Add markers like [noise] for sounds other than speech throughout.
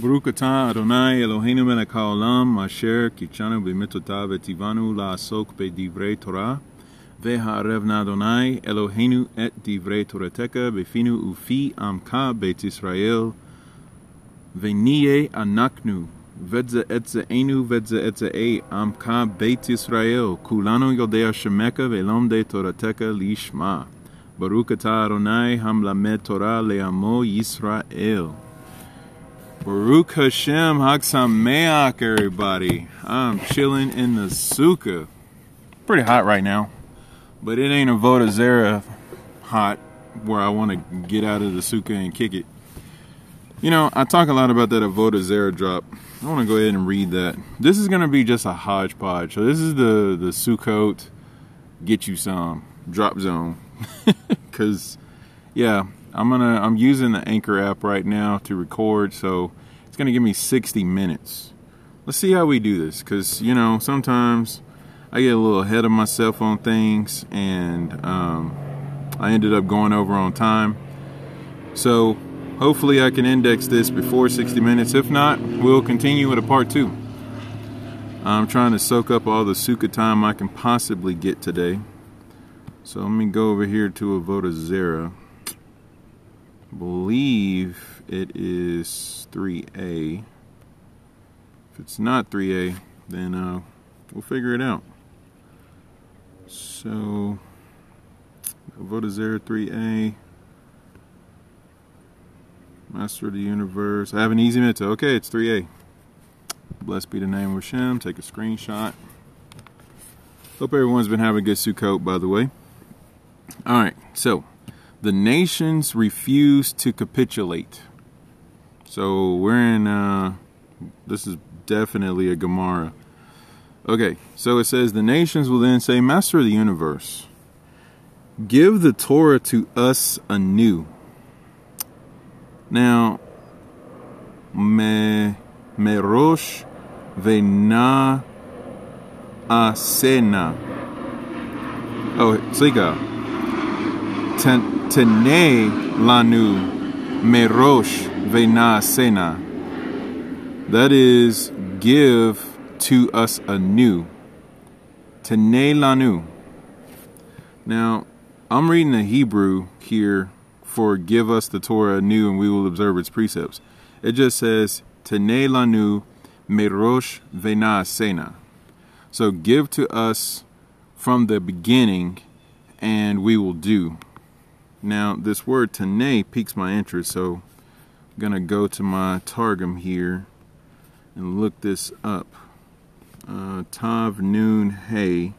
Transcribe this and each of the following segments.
ברוך אתה אדוני אלוהינו מלך העולם אשר קידשנו במצוותיו וציוונו לעסוק בדברי תורה והערב נא אדוני אלוהינו את דברי תורתך בפינו ופי עמך בית ישראל ונהיה אנחנו וזה את זאנו וזה את זאי עמך בית ישראל כולנו יודעי שמך ולומדי תורתך לשמה ברוך אתה אדוני המלמד תורה לעמו ישראל Baruch Hashem Hag Sameach, everybody. I'm chilling in the sukkah. Pretty hot right now, but it ain't Avoda Zera hot where I want to get out of the sukkah and kick it. You know, I talk a lot about that Avoda Zera drop. I want to go ahead and read that. This is going to be just a hodgepodge. So this is the the Sukkot get you some drop zone [laughs] because yeah I'm gonna I'm using the Anchor app right now to record, so it's gonna give me 60 minutes. Let's see how we do this, cause you know sometimes I get a little ahead of myself on things, and um, I ended up going over on time. So hopefully I can index this before 60 minutes. If not, we'll continue with a part two. I'm trying to soak up all the Suka time I can possibly get today. So let me go over here to Avoda Zera believe it is 3A. If it's not 3A, then uh, we'll figure it out. So, there 3A. Master of the Universe. I have an easy mitzvah. Okay, it's 3A. Blessed be the name of Hashem. Take a screenshot. Hope everyone's been having a good Sukkot, by the way. All right, so the nations refuse to capitulate. So we're in, uh, this is definitely a Gemara. Okay, so it says, The nations will then say, Master of the universe, give the Torah to us anew. Now, me, merosh vena asena. Oh, Sika. Ten, Tene lanu merosh vena sena. That is, give to us anew. Tene lanu. Now, I'm reading the Hebrew here for give us the Torah anew and we will observe its precepts. It just says, Tene lanu merosh vena sena. So give to us from the beginning and we will do. Now, this word tane piques my interest, so To go to my Targum here and look this up. Uh, Tav Noon Hay.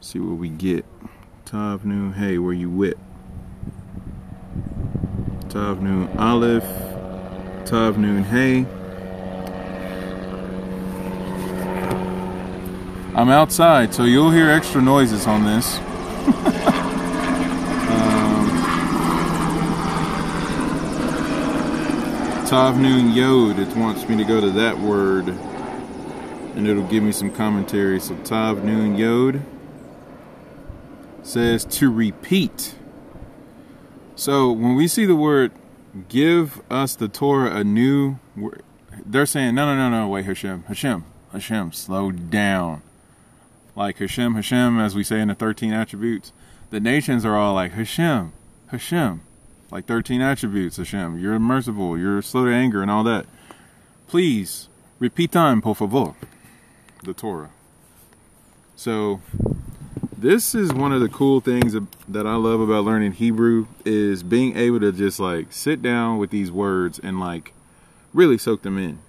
See what we get. Tav Noon Hay, where you wit. Tav Noon Aleph. Tav Noon Hay. I'm outside, so you'll hear extra noises on this. [laughs] Tavnoon Yod, it wants me to go to that word, and it'll give me some commentary. So Tavnoon Yod says to repeat. So when we see the word give us the Torah anew, they're saying, no, no, no, no, wait, Hashem, Hashem, Hashem, slow down like Hashem, Hashem, as we say in the 13 attributes. The nations are all like Hashem, Hashem, like 13 attributes, Hashem. You're merciful, you're slow to anger, and all that. Please, repeat time, por favor, the Torah. So, this is one of the cool things that I love about learning Hebrew is being able to just like sit down with these words and like really soak them in.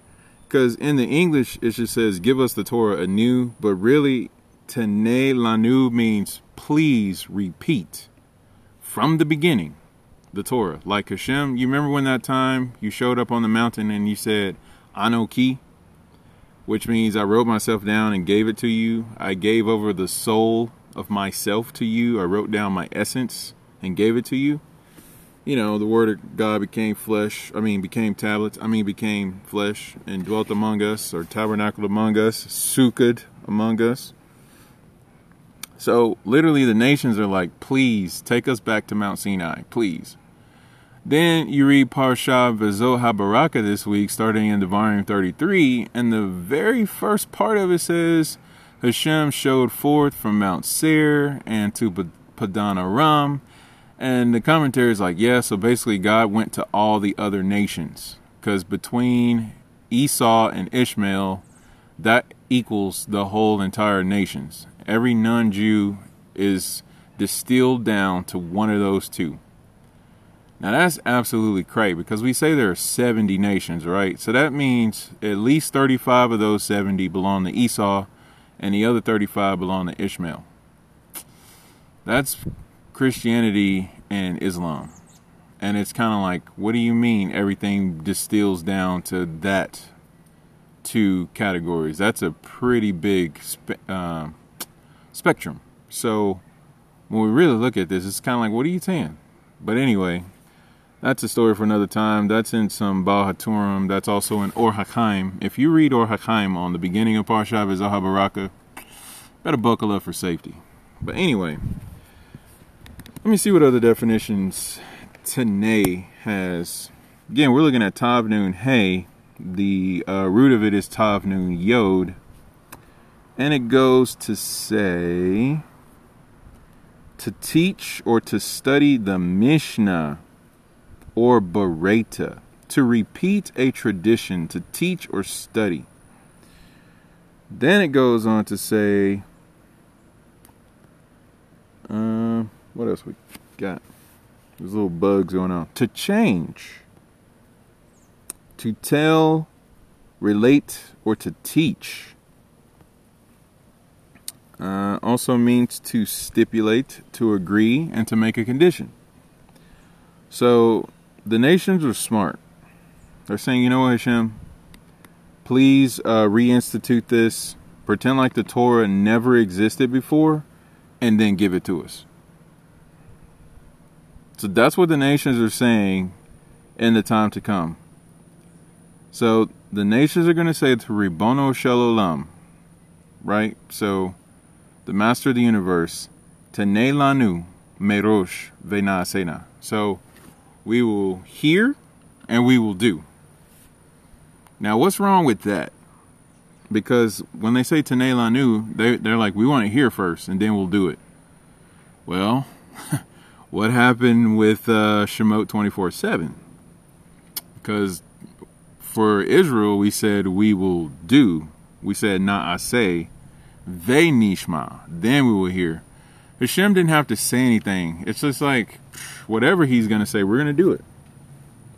Because in the English, it just says, give us the Torah anew, but really Tene Lanu means please repeat from the beginning the Torah. Like Hashem, you remember when that time you showed up on the mountain and you said, Anoki, which means I wrote myself down and gave it to you. I gave over the soul of myself to you. I wrote down my essence and gave it to you. You know, the word of God became flesh, I mean, became tablets, I mean, became flesh and dwelt among us, or tabernacled among us, sukkah among us. So literally, the nations are like, please take us back to Mount Sinai, please. Then you read Parsha Vezot HaBaraka this week, starting in volume 33, and the very first part of it says, Hashem showed forth from Mount Seir and to Padan Aram. And the commentary is like, yeah, so basically God went to all the other nations. Because between Esau and Ishmael, that equals the whole entire nations. Every non Jew is distilled down to one of those two. Now that's absolutely crazy because we say there are 70 nations, right? So that means at least 35 of those 70 belong to Esau and the other 35 belong to Ishmael. That's Christianity and Islam. And it's kind of like, what do you mean everything distills down to that two categories? That's a pretty big spe- uh, spectrum. So when we really look at this, it's kind of like, what are you saying? But anyway, that's a story for another time. That's in some Baal HaTurim. That's also in Or HaChaim. If you read Or HaChaim on the beginning of Parsha Vezot HaBaraka, better buckle up for safety. But anyway, let me see what other definitions Tanay has. Again, we're looking at Tav Nun Hey. The uh, root of it is Tav Nun Yod. And it goes to say to teach or to study the Mishnah or Baraita, to repeat a tradition, to teach or study. Then it goes on to say, uh, what else we got? There's little bugs going on. To change, to tell, relate, or to teach. Uh, also means to stipulate, to agree, and to make a condition. So the nations are smart. They're saying, you know what, Hashem, please uh, reinstitute this, pretend like the Torah never existed before, and then give it to us. So that's what the nations are saying in the time to come. So the nations are going to say to Ribono Shel Olam, right? So the Master of the Universe, Tene Lanu Merosh Vena Sena. So we will hear and we will do. Now, what's wrong with that? Because when they say Tane Lanu, they, they're like, we want to hear first and then we'll do it. Well, [laughs] what happened with uh, Shemot 24 7? Because for Israel, we said we will do. We said, Na'aseh. They nishma. Then we will hear. Hashem didn't have to say anything. It's just like, whatever he's to say, we're to do it.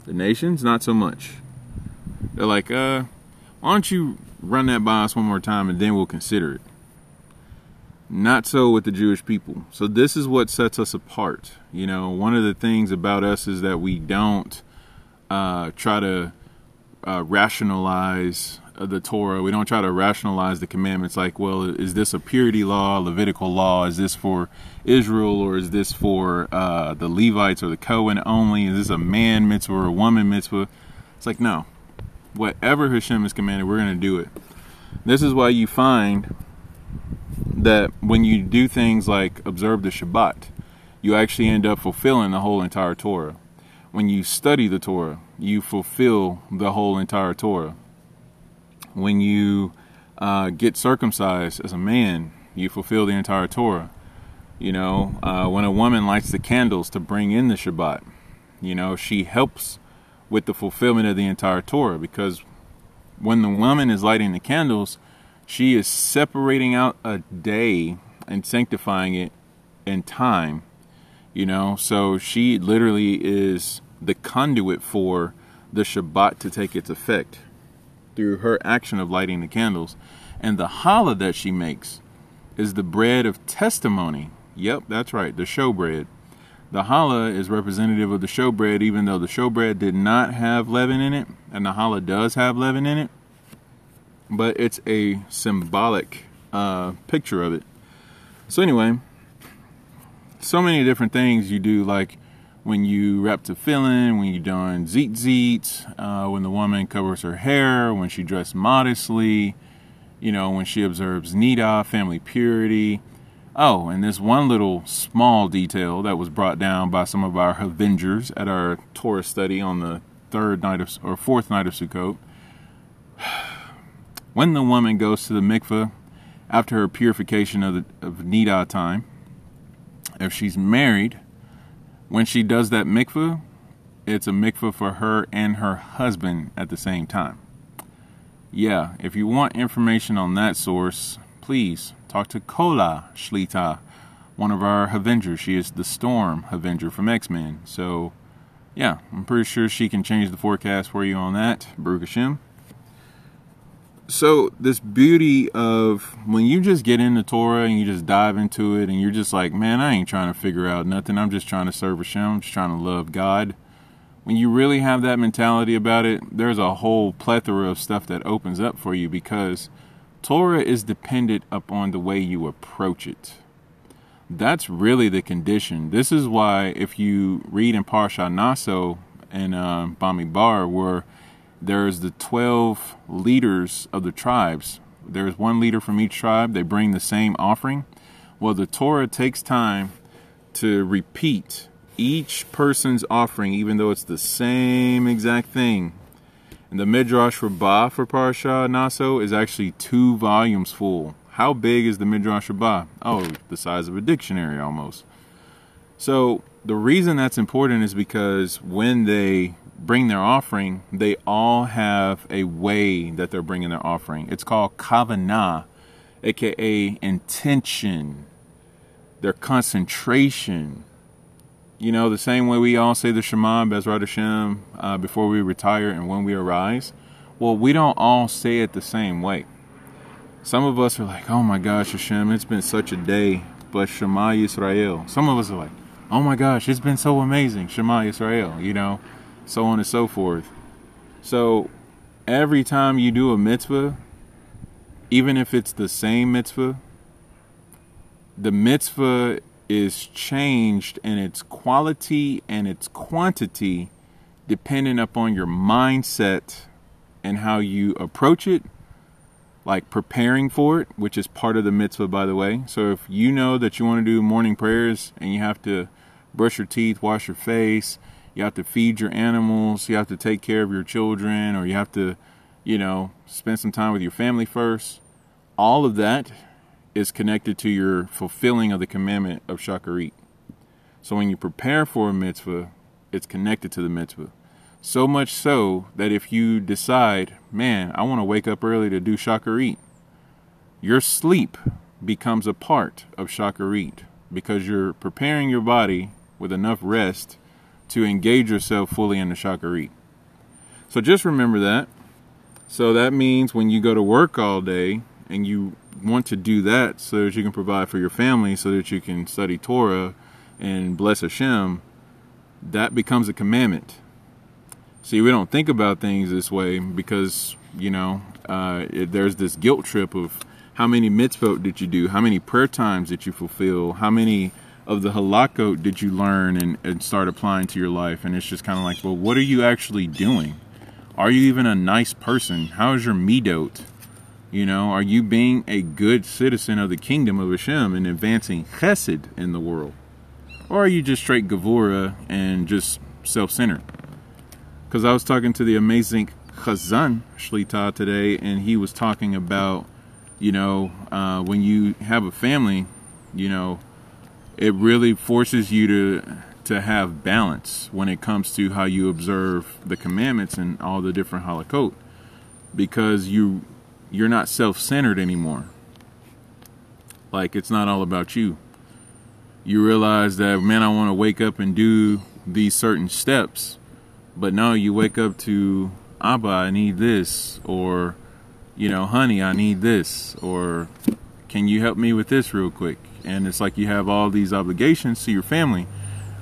The nations, not so much. They're like, uh, why don't you run that by us one more time and then we'll consider it. Not so with the Jewish people. So this is what sets us apart. You know, one of the things about us is that we don't uh, try to uh, rationalize the Torah. We don't try to rationalize the commandments like, well, is this a purity law, Levitical law? Is this for Israel or is this for uh, the Levites or the Cohen only? Is this a man mitzvah or a woman mitzvah? It's like, no. Whatever Hashem has commanded, we're going to do it. This is why you find that when you do things like observe the Shabbat, you actually end up fulfilling the whole entire Torah. When you study the Torah, you fulfill the whole entire Torah when you uh, get circumcised as a man, you fulfill the entire Torah. You know, uh, when a woman lights the candles to bring in the Shabbat, you know, she helps with the fulfillment of the entire Torah because when the woman is lighting the candles, she is separating out a day and sanctifying it in time. You know, so she literally is the conduit for the Shabbat to take its effect through her action of lighting the candles. And the challah that she makes is the bread of testimony. Yep, that's right, the showbread. The challah is representative of the showbread, even though the showbread did not have leaven in it, and the challah does have leaven in it. But it's a symbolic uh, picture of it. So anyway, so many different things you do, like when you wrap tefillin, when you're doing tzitzit, uh, when the woman covers her hair, when she dressed modestly, you know, when she observes nida, family purity, Oh, and this one little small detail that was brought down by some of our Avengers at our Torah study on the third night of or fourth night of Sukkot. [sighs] When the woman goes to the mikveh after her purification of the of nidah time, if she's married, when she does that mikveh, it's a mikveh for her and her husband at the same time. Yeah, if you want information on that source, please talk to Kola Shlita, one of our Avengers. She is the Storm Avenger from X Men. So, yeah, I'm pretty sure she can change the forecast for you on that. Baruch. So, this beauty of when you just get into Torah and you just dive into it and you're just like, man, I ain't trying to figure out nothing. I'm just trying to serve Hashem. I'm just trying to love God when you really have that mentality about it, there's a whole plethora of stuff that opens up for you because Torah is dependent upon the way you approach it. That's really the condition. This is why if you read in Parsha Naso and uh, Bamidbar, where there's the 12 leaders of the tribes, there's one leader from each tribe, they bring the same offering. Well, the Torah takes time to repeat each person's offering, even though it's the same exact thing. And the Midrash Rabbah for Parsha Naso is actually two volumes full. How big is the Midrash Rabbah? Oh, the size of a dictionary almost. So the reason that's important is because when they bring their offering, they all have a way that they're bringing their offering. It's called kavanah, aka intention, their concentration, you know, the same way we all say the Shema, Bezrat Hashem, uh, before we retire and when we arise. Well, we don't all say it the same way. Some of us are like, oh my gosh, Hashem, it's been such a day, but Shema Yisrael. Some of us are like, oh my gosh, it's been so amazing, Shema Yisrael, you know, so on and so forth. So every time you do a mitzvah, even if it's the same mitzvah, the mitzvah is changed in its quality and its quantity depending upon your mindset and how you approach it like preparing for it which is part of the mitzvah by the way so if you know that you want to do morning prayers and you have to brush your teeth wash your face you have to feed your animals you have to take care of your children or you have to you know spend some time with your family first all of that is connected to your fulfilling of the commandment of Shacharit. So when you prepare for a mitzvah, it's connected to the mitzvah. So much so that if you decide, man, I want to wake up early to do Shacharit, your sleep becomes a part of Shacharit because you're preparing your body with enough rest to engage yourself fully in the Shacharit. So just remember that. So that means when you go to work all day and you want to do that so that you can provide for your family, so that you can study Torah and bless Hashem, that becomes a commandment. See, we don't think about things this way because, you know, uh, it, there's this guilt trip of how many mitzvot did you do? How many prayer times did you fulfill? How many of the halakot did you learn and, and start applying to your life? And it's just kind of like, well, what are you actually doing? Are you even a nice person? How is your midot? You know, are you being a good citizen of the kingdom of Hashem and advancing chesed in the world? Or are you just straight Gavura and just self centered? Because I was talking to the amazing Chazan Shlita today, and he was talking about, you know, uh, when you have a family, you know, it really forces you to to have balance when it comes to how you observe the commandments and all the different halakot because you you're not self centered anymore. Like it's not all about you. You realize that, man, I want to wake up and do these certain steps, but now you wake up to, Abba, I need this, or, you know, honey, I need this, or can you help me with this real quick? And it's like you have all these obligations to your family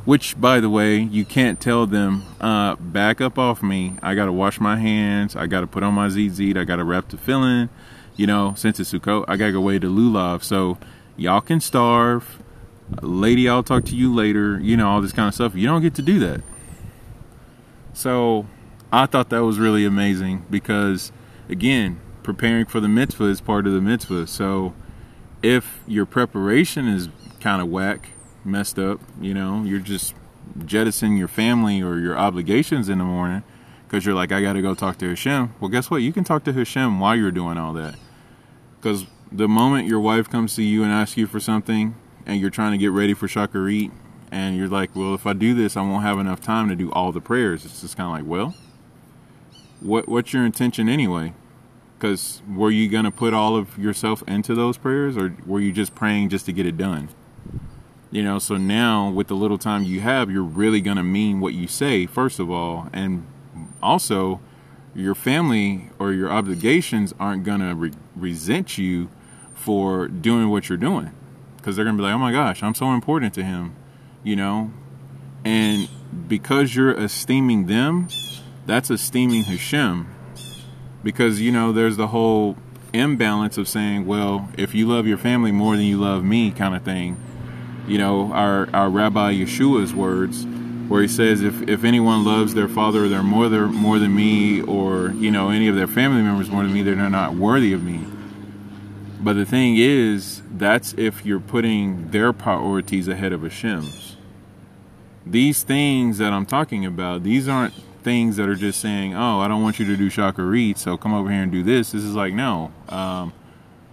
which, by the way, you can't tell them, uh, back up off me. I got to wash my hands. I got to put on my tzitzit. I got to wrap tefillin. You know, since it's Sukkot, I got to go away to Lulav. So y'all can starve. Lady, I'll talk to you later. You know, all this kind of stuff. You don't get to do that. So I thought that was really amazing because, again, preparing for the mitzvah is part of the mitzvah. So if your preparation is kind of whack, messed up, you know, you're just jettisoning your family or your obligations in the morning because you're like, I got to go talk to Hashem. Well, guess what? You can talk to Hashem while you're doing all that. Because the moment your wife comes to you and asks you for something and you're trying to get ready for Shacharit, and you're like, well, if I do this, I won't have enough time to do all the prayers. It's just kind of like, well, what what's your intention anyway? Because were you going to put all of yourself into those prayers, or were you just praying just to get it done? You know, so now with the little time you have, you're really going to mean what you say, first of all, and also your family or your obligations aren't going to re- resent you for doing what you're doing because they're going to be like, oh my gosh, I'm so important to him you know, and because you're esteeming them, that's esteeming Hashem. Because, you know, there's the whole imbalance of saying, well, if you love your family more than you love me, kind of thing. You know, our, our Rabbi Yeshua's words, where he says, if, if anyone loves their father or their mother more than me, or, you know, any of their family members more than me, they're not worthy of me. But the thing is, that's if you're putting their priorities ahead of Hashem's these things that I'm talking about, these aren't things that are just saying, "Oh, I don't want you to do Shacharit, so come over here and do this." This is like, no, um,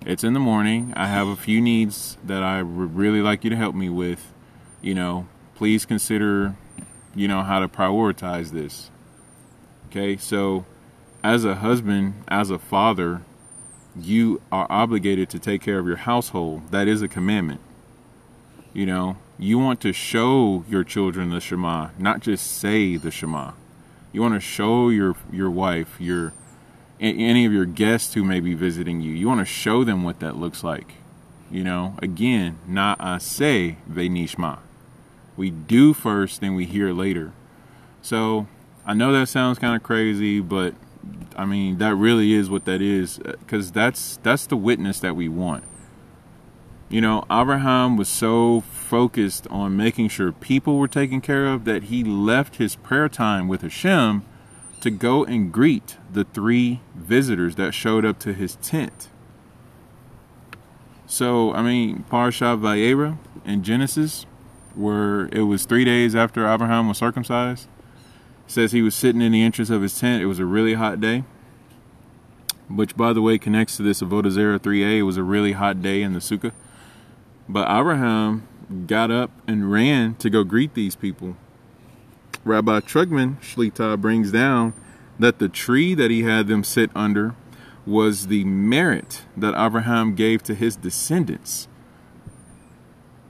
it's in the morning. I have a few needs that I would really like you to help me with. You know, please consider, you know, how to prioritize this. Okay, so as a husband, as a father, you are obligated to take care of your household. That is a commandment. You know, you want to show your children the Shema, not just say the Shema. You want to show your your wife, your any of your guests who may be visiting you. You want to show them what that looks like. You know, again, Na'aseh nishma. We do first, then we hear later. So I know that sounds kind of crazy, but I mean that really is what that is, because that's that's the witness that we want. You know, Abraham was so focused on making sure people were taken care of that he left his prayer time with Hashem to go and greet the three visitors that showed up to his tent. So, I mean, Parashat Vayera in Genesis, where it was three days after Abraham was circumcised, says he was sitting in the entrance of his tent. It was a really hot day, which, by the way, connects to this Avodah Zarah 3a. It was a really hot day in the Sukkah. But Abraham got up and ran to go greet these people. Rabbi Trugman Shlita brings down that the tree that he had them sit under was the merit that Abraham gave to his descendants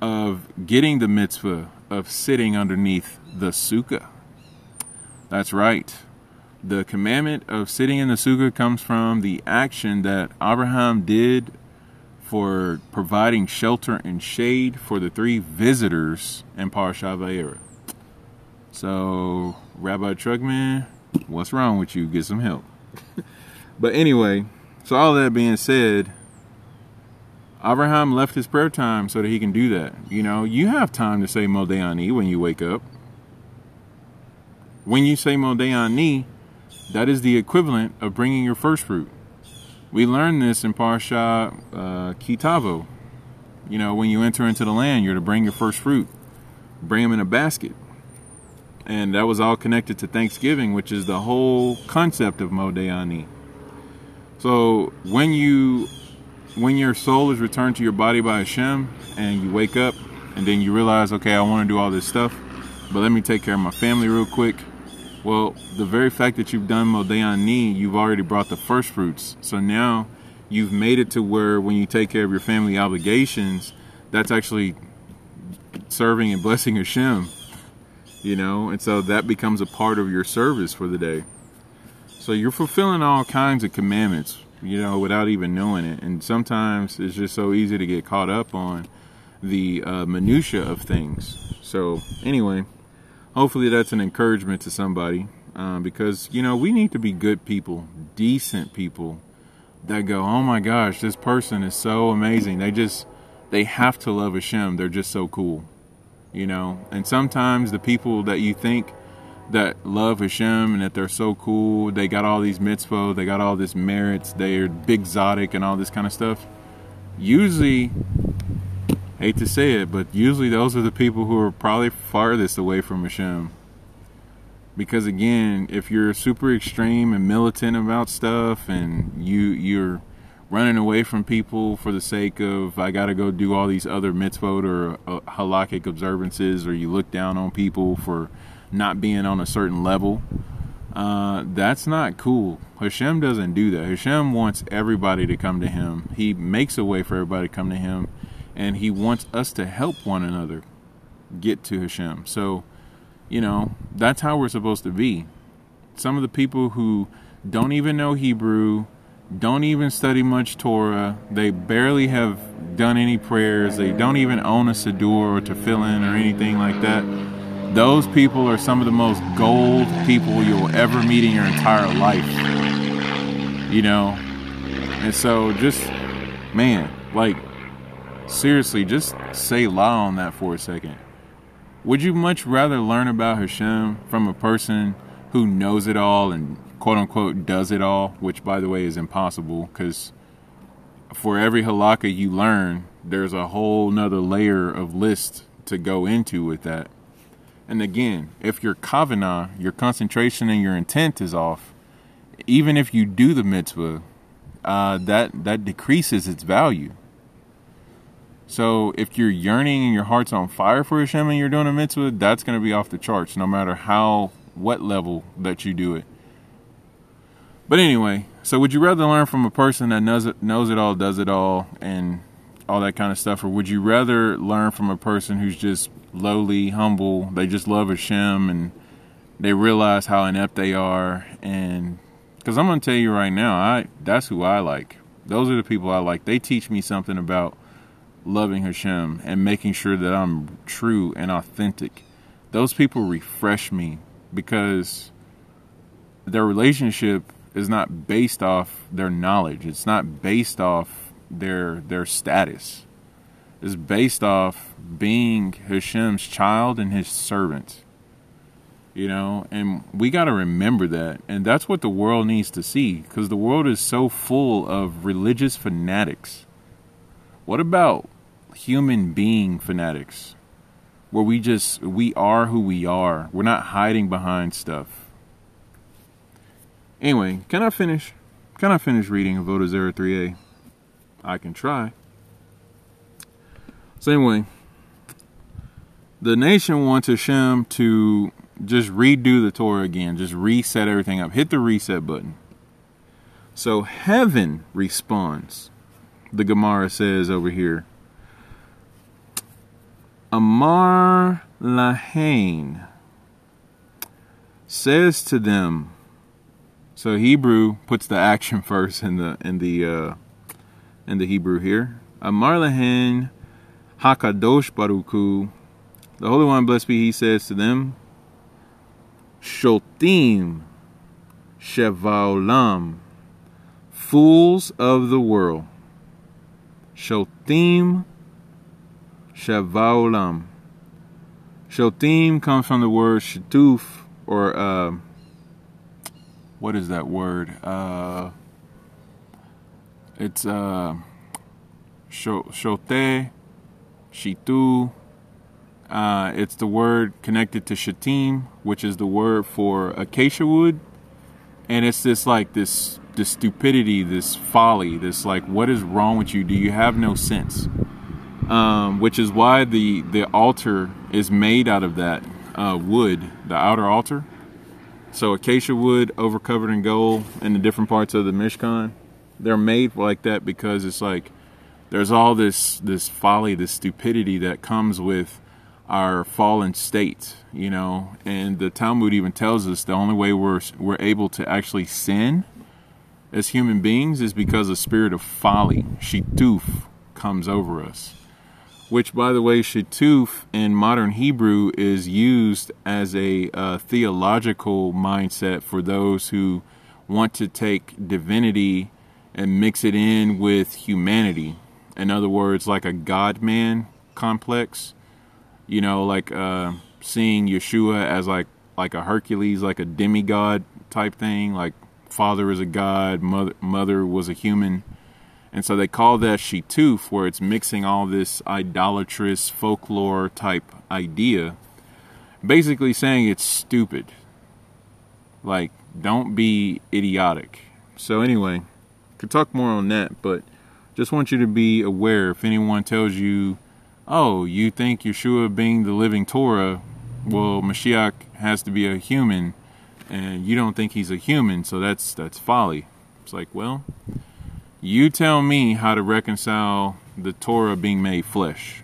of getting the mitzvah of sitting underneath the sukkah. That's right. The commandment of sitting in the sukkah comes from the action that Abraham did for providing shelter and shade for the three visitors in Parashat Vayera. So, Rabbi Trugman, what's wrong with you? Get some help. [laughs] but anyway, so all that being said, Abraham left his prayer time so that he can do that. You know, you have time to say Modeh when you wake up. When you say Modeh that is the equivalent of bringing your first fruit. We learned this in Parsha uh, Kitavo. You know, when you enter into the land, you're to bring your first fruit, bring them in a basket. And that was all connected to Thanksgiving, which is the whole concept of Modeh Ani. So when you when your soul is returned to your body by Hashem and you wake up and then you realize, okay, I want to do all this stuff, but let me take care of my family real quick well, the very fact that you've done Modeh Ani, you've already brought the first fruits. So now you've made it to where when you take care of your family obligations, that's actually serving and [laughs] blessing Hashem. You know, and so that becomes a part of your service for the day. So you're fulfilling all kinds of commandments, you know, without even knowing it. And sometimes it's just so easy to get caught up on the uh, minutia of things. So anyway hopefully that's an encouragement to somebody um, because you know we need to be good people decent people that go oh my gosh this person is so amazing. They just they have to love Hashem. They're just so cool you know? And sometimes the people that you think that love Hashem and that they're so cool they got all these mitzvot they got all this merits they're big exotic and all this kind of stuff usually, hate to say it, but usually those are the people who are probably farthest away from Hashem. Because again, if you're super extreme and militant about stuff, and you you're running away from people for the sake of I got to go do all these other mitzvot or uh, halakhic observances, or you look down on people for not being on a certain level. Uh, that's not cool. Hashem doesn't do that. Hashem wants everybody to come to Him. He makes a way for everybody to come to Him, and He wants us to help one another get to Hashem. So, you know, that's how we're supposed to be. Some of the people who don't even know Hebrew, don't even study much Torah. They barely have done any prayers. They don't even own a Siddur or tefillin or anything like that. Those people are some of the most gold people you'll ever meet in your entire life. You know? And so just, man, like, seriously, just say la on that for a second. Would you much rather learn about Hashem from a person who knows it all and quote unquote does it all, which by the way is impossible because for every halakha you learn, there's a whole nother layer of list to go into with that. And again, if your kavanah, your concentration and your intent is off, even if you do the mitzvah, uh, that that decreases its value. So if you're yearning and your heart's on fire for Hashem and you're doing a mitzvah, that's going to be off the charts, no matter how what level that you do it. But anyway, so would you rather learn from a person that knows it, knows it all, does it all, and all that kind of stuff, or would you rather learn from a person who's just lowly, humble, they just love Hashem, and they realize how inept they are, and because I'm gonna tell you right now, I that's who I like. Those are the people I like. They teach me something about loving Hashem and making sure that I'm true and authentic. Those people refresh me because their relationship is not based off their knowledge. It's not based off their their status. It's based off being Hashem's child and his servant. You know, and we got to remember that. And that's what the world needs to see because the world is so full of religious fanatics. What about human being fanatics? Where we just we are who we are. We're not hiding behind stuff Anyway, can I finish? Can I finish reading Avodah Zarah 3a? I can try. Same way. The nation wants Hashem to just redo the Torah again, just reset everything up. Hit the reset button. So heaven responds. The Gemara says over here. Amar Lahain says to them, so Hebrew puts the action [laughs] first in the in the uh, in the Hebrew here. Amar lehen hakadosh baruchu. The Holy One, blessed be He, says to them, Shotim shevaolam, fools of the world. Shotim shevaolam. Shotim comes from the word shetuf or uh, what is that word? Uh, it's uh, shote, shitu. Uh, it's the word connected to shatim, which is the word for acacia wood, and it's this like this this stupidity, this folly, this like what is wrong with you? Do you have no sense? Um, which is why the the altar is made out of that uh, wood, the outer altar so acacia wood over covered in gold in the different parts of the Mishkan, they're made like that because it's like there's all this this folly, this stupidity that comes with our fallen state, you know. And the Talmud even tells us the only way we're we're able to actually sin as human beings is because a spirit of folly, shituf, comes over us which, by the way, shetuf in modern Hebrew is used as a uh, theological mindset for those who want to take divinity and mix it in with humanity. In other words, like a God man complex, you know, like uh, seeing Yeshua as like like a Hercules, like a demigod type thing, like father is a god, mother mother was a human And so they call that shituf, where it's mixing all this idolatrous folklore type idea, basically saying it's stupid. Like, don't be idiotic. So, anyway, could talk more on that, but just want you to be aware if anyone tells you, oh, you think Yeshua being the living Torah, well, Mashiach has to be a human, and you don't think he's a human, so that's that's folly. It's like, well, you tell me how to reconcile the Torah being made flesh.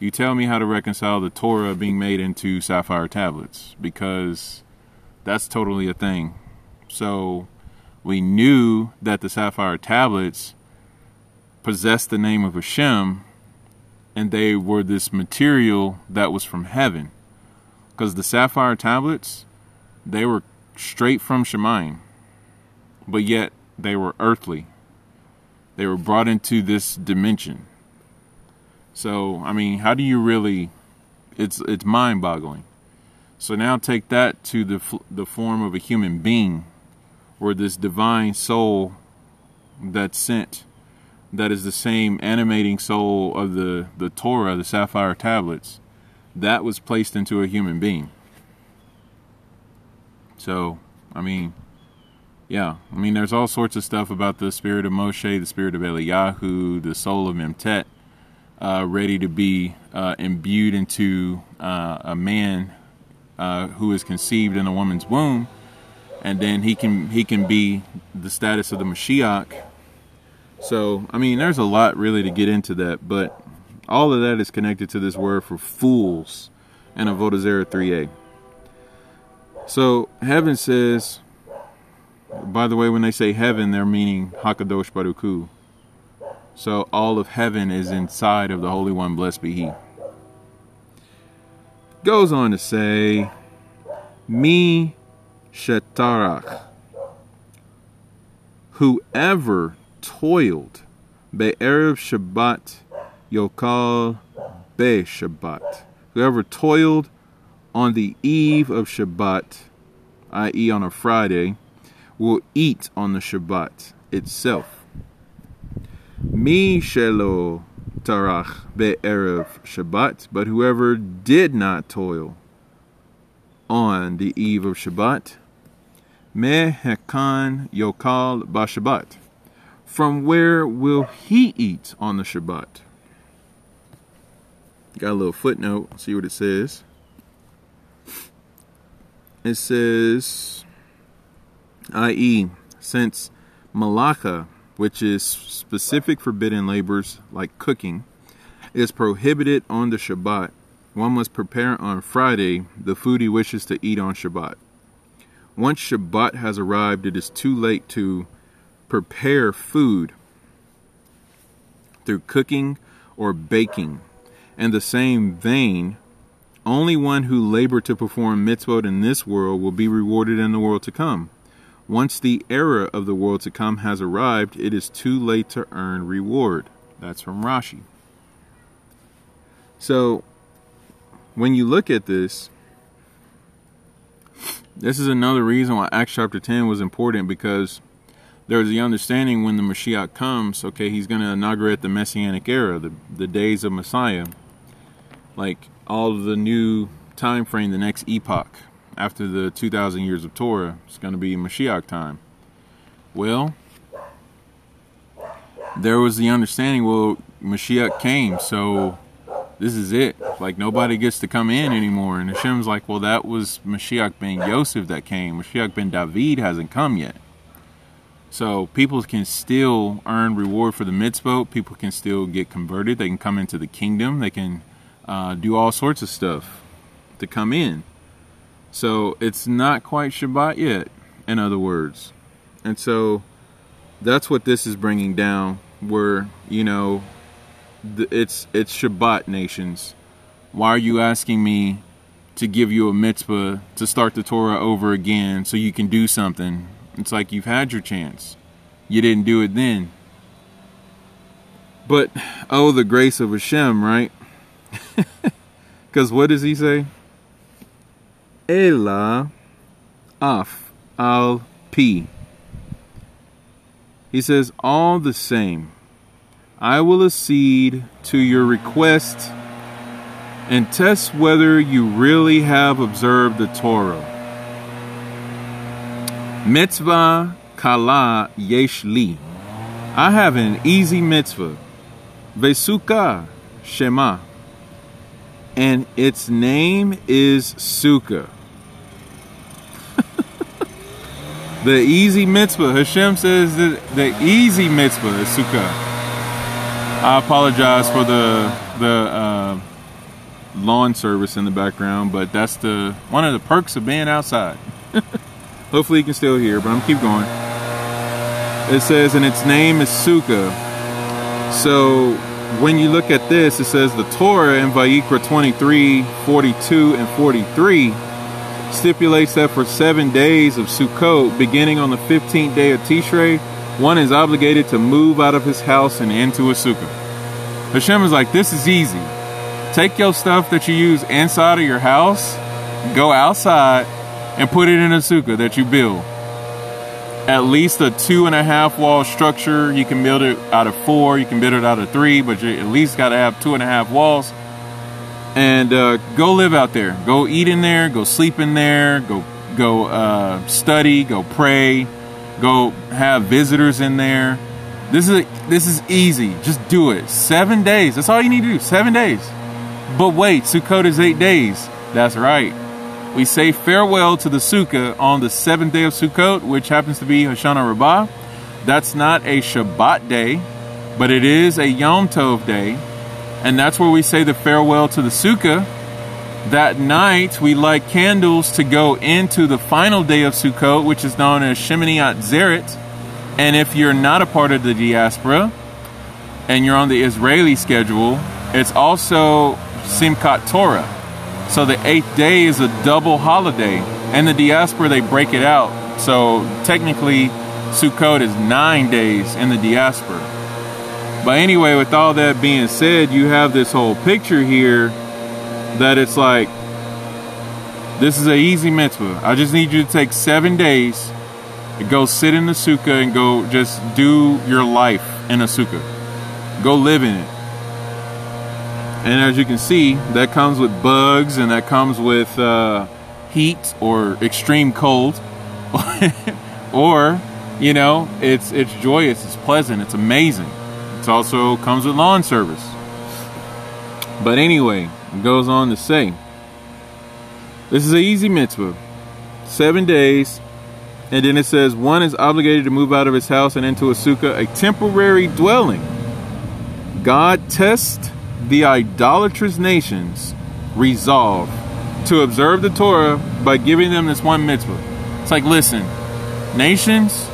You tell me how to reconcile the Torah being made into sapphire tablets because that's totally a thing. So we knew that the sapphire tablets possessed the name of Hashem and they were this material that was from heaven. Because the sapphire tablets, they were straight from Shemaim, but yet they were earthly. They were brought into this dimension. So, I mean, how do you really? It's it's mind-boggling. So now take that to the the form of a human being, or this divine soul that's sent, that is the same animating soul of the the Torah, the sapphire tablets, that was placed into a human being. So, I mean, yeah, I mean, there's all sorts of stuff about the spirit of Moshe, the spirit of Eliyahu, the soul of Memtet, uh, ready to be uh, imbued into uh, a man uh, who is conceived in a woman's womb, and then he can he can be the status of the Mashiach. So, I mean, there's a lot really to get into that, but all of that is connected to this word for fools and Avodah Zarah 3a. So, heaven says by the way, when they say heaven, they're meaning Hakadosh Baruch. So all of heaven is inside of the Holy One, blessed be He. Goes on to say, Mi Shetarach. Whoever toiled Be'erev Shabbat Yokal Be Shabbat. Whoever toiled on the eve of Shabbat, i.e., on a Friday, will eat on the Shabbat itself. Mi shelo tarach be'erev Shabbat, but whoever did not toil on the eve of Shabbat, me hekan yokal b'Shabbat. From where will he eat on the Shabbat? Got a little footnote. See what it says. It says i.e., since malacha, which is specific forbidden labors like cooking, is prohibited on the Shabbat, one must prepare on Friday the food he wishes to eat on Shabbat. Once Shabbat has arrived, it is too late to prepare food through cooking or baking. In the same vein, only one who labored to perform mitzvot in this world will be rewarded in the world to come. Once the era of the world to come has arrived, it is too late to earn reward. That's from Rashi. So, when you look at this, this is another reason why Acts chapter 10 was important because there's the understanding when the Mashiach comes, okay, he's going to inaugurate the Messianic era, the, the days of Messiah, like all of the new time frame, the next epoch after the 2,000 years of Torah. It's going to be Mashiach time. Well, there was the understanding, well, Mashiach came, so this is it. Like, nobody gets to come in anymore. And Hashem's like, well, that was Mashiach ben Yosef that came. Mashiach ben David hasn't come yet. So people can still earn reward for the mitzvot. People can still get converted. They can come into the kingdom. They can uh, do all sorts of stuff to come in. So it's not quite Shabbat yet, in other words. And so that's what this is bringing down, where, you know, it's it's Shabbat nations. Why are you asking me to give you a mitzvah to start the Torah over again so you can do something? It's like you've had your chance. You didn't do it then. But oh, the grace of Hashem, right? [laughs] Because what does he say? Ela af al pi. He says, all the same, I will accede to your request and test whether you really have observed the Torah. Mitzvah kala yesh li. I have an easy mitzvah. Vesuka shema. And its name is Sukkah. The easy mitzvah. Hashem says that the easy mitzvah is Sukkah. I apologize for the the uh, lawn service in the background, but that's the one of the perks of being outside. [laughs] Hopefully you can still hear, but I'm keep going. It says, and its name is Sukkah. So when you look at this, it says the Torah in Vayikra 23, 42, and 43 stipulates that for seven days of Sukkot, beginning on the 15th day of Tishrei, one is obligated to move out of his house and into a sukkah. Hashem is like, this is easy. Take your stuff that you use inside of your house, go outside, and put it in a sukkah that you build. At least a two and a half wall structure. You can build it out of four, you can build it out of three, but you at least got to have two and a half walls. And uh, go live out there. Go eat in there. Go sleep in there. Go go uh, study. Go pray. Go have visitors in there. This is this is easy. Just do it. Seven days. That's all you need to do. Seven days. But wait, Sukkot is eight days. That's right. We say farewell to the Sukkah on the seventh day of Sukkot, which happens to be Hoshana Rabbah. That's not a Shabbat day, but it is a Yom Tov day. And that's where we say the farewell to the Sukkah. That night, we light candles to go into the final day of Sukkot, which is known as Shemini Atzeret. And if you're not a part of the diaspora and you're on the Israeli schedule, it's also Simchat Torah. So the eighth day is a double holiday. And the diaspora, they break it out. So technically, Sukkot is nine days in the diaspora. But anyway, with all that being said, you have this whole picture here that it's like, this is an easy mitzvah. I just need you to take seven days to go sit in the sukkah and go just do your life in a sukkah. Go live in it. And as you can see, that comes with bugs and that comes with uh, heat or extreme cold. [laughs] or, you know, it's it's joyous, it's pleasant, it's amazing. Also comes with lawn service. But anyway, it goes on to say, this is an easy mitzvah. Seven days, and then it says one is obligated to move out of his house and into a sukkah, a temporary dwelling. God tests the idolatrous nations resolve to observe the Torah by giving them this one mitzvah. It's like, listen, nations,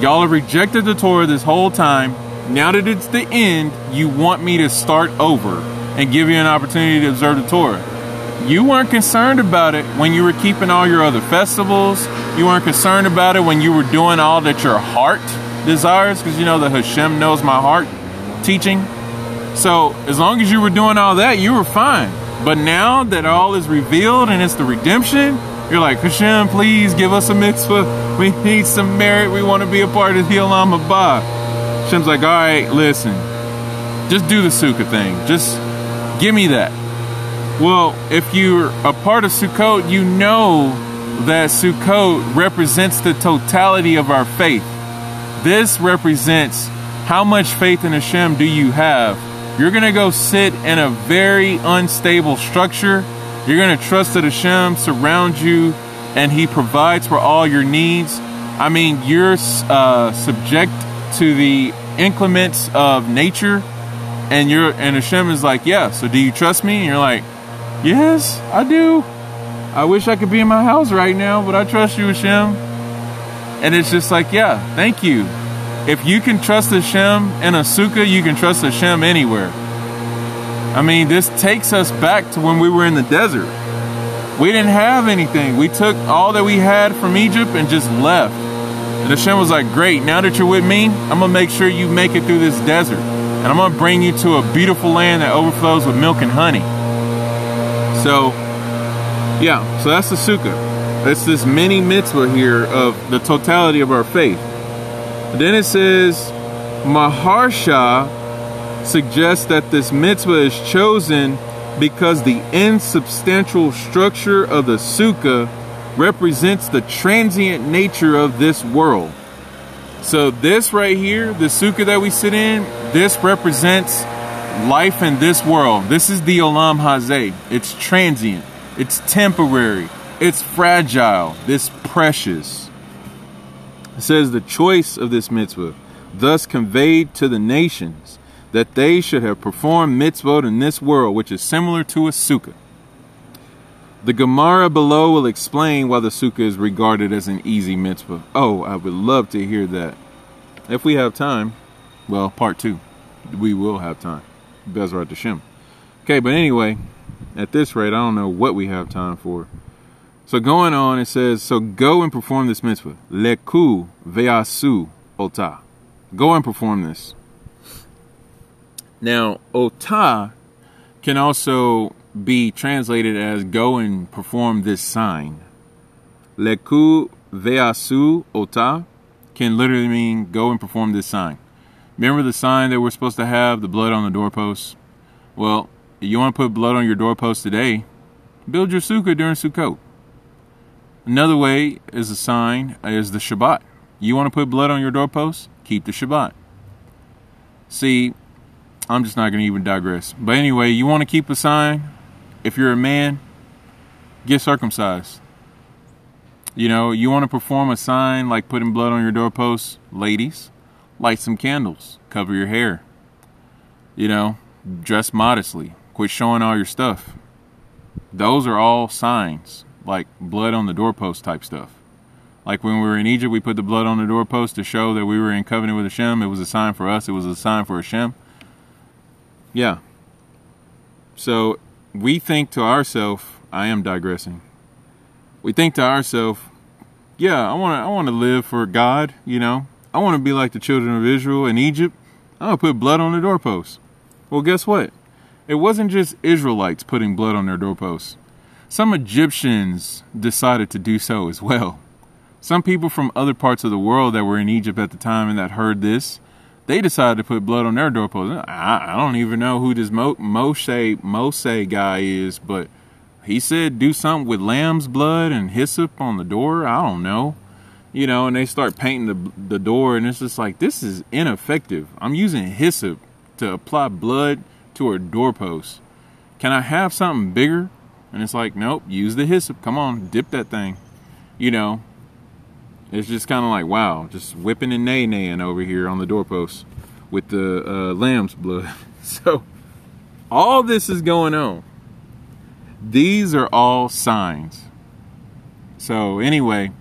y'all have rejected the Torah this whole time. Now that it's the end, you want me to start over and give you an opportunity to observe the Torah. You weren't concerned about it when you were keeping all your other festivals. You weren't concerned about it when you were doing all that your heart desires, because you know the Hashem knows my heart teaching. So as long as you were doing all that, you were fine. But now that all is revealed and it's the redemption, you're like, Hashem, please give us a mitzvah. We need some merit. We want to be a part of the Olam. Hashem's like, all right, listen, just do the Sukkah thing. Just give me that. Well, if you're a part of Sukkot, you know that Sukkot represents the totality of our faith. This represents how much faith in Hashem do you have you're going to go sit in a very unstable structure. You're going to trust that Hashem surrounds you and He provides for all your needs. I mean, you're uh, subject to the inclements of nature, and you're and Hashem is like, yeah. So do you trust me? And you're like, yes, I do. I wish I could be in my house right now, but I trust you, Hashem. And it's just like, yeah, thank you. If you can trust Hashem in a sukkah, you can trust Hashem anywhere. I mean, this takes us back to when we were in the desert. We didn't have anything. We took all that we had from Egypt and just left. And Hashem was like, Great, now that you're with me, I'm going to make sure you make it through this desert. And I'm going to bring you to a beautiful land that overflows with milk and honey. So, yeah, so that's the sukkah. It's this mini mitzvah here of the totality of our faith. Then it says, Maharsha suggests that this mitzvah is chosen because the insubstantial structure of the sukkah represents the transient nature of this world. So this right here, the sukkah that we sit in, this represents life in this world. This is the olam hazeh. It's transient. It's temporary. It's fragile. It's precious. It says the choice of this mitzvah thus conveyed to the nations that they should have performed mitzvot in this world, which is similar to a sukkah. The Gemara below will explain why the sukkah is regarded as an easy mitzvah. Oh, I would love to hear that. If we have time, well, part two, we will have time. Bezrat Hashem. Okay, but anyway, at this rate, I don't know what we have time for. So going on, it says, so go and perform this mitzvah. Leku ve'asu ota. Go and perform this. Now, ota can also be translated as go and perform this sign. Leku ve'asu ota can literally mean go and perform this sign. Remember the sign that we're supposed to have, the blood on the doorpost? Well, you want to put blood on your doorpost today, build your sukkah during Sukkot. Another way is a sign is the Shabbat. You want to put blood on your doorpost? Keep the Shabbat. See, I'm just not going to even digress. But anyway, you want to keep a sign? If you're a man, get circumcised. You know, you want to perform a sign like putting blood on your doorpost? Ladies, light some candles, cover your hair. You know, dress modestly, quit showing all your stuff. Those are all signs, like blood on the doorpost type stuff. Like when we were in Egypt, we put the blood on the doorpost to show that we were in covenant with Hashem. It was a sign for us, it was a sign for Hashem. Yeah. So we think to ourselves, I am digressing. We think to ourselves, yeah, I want to I want to live for God, you know. I want to be like the children of Israel in Egypt. I'm going to put blood on the doorposts. Well, guess what? It wasn't just Israelites putting blood on their doorposts. Some Egyptians decided to do so as well. Some people from other parts of the world that were in Egypt at the time and that heard this, they decided to put blood on their doorpost. I, I don't even know who this Mo, Moshe Moshe guy is, but he said do something with lamb's blood and hyssop on the door. I don't know you know, and they start painting the the door, and it's just like this is ineffective. I'm using hyssop to apply blood to a doorpost. Can I have something bigger? And it's like, nope, use the hyssop. Come on, dip that thing. You know, it's just kind of like, wow, just whipping and nay naying over here on the doorpost with the uh, lamb's blood. [laughs] so, all this is going on. These are all signs. So, anyway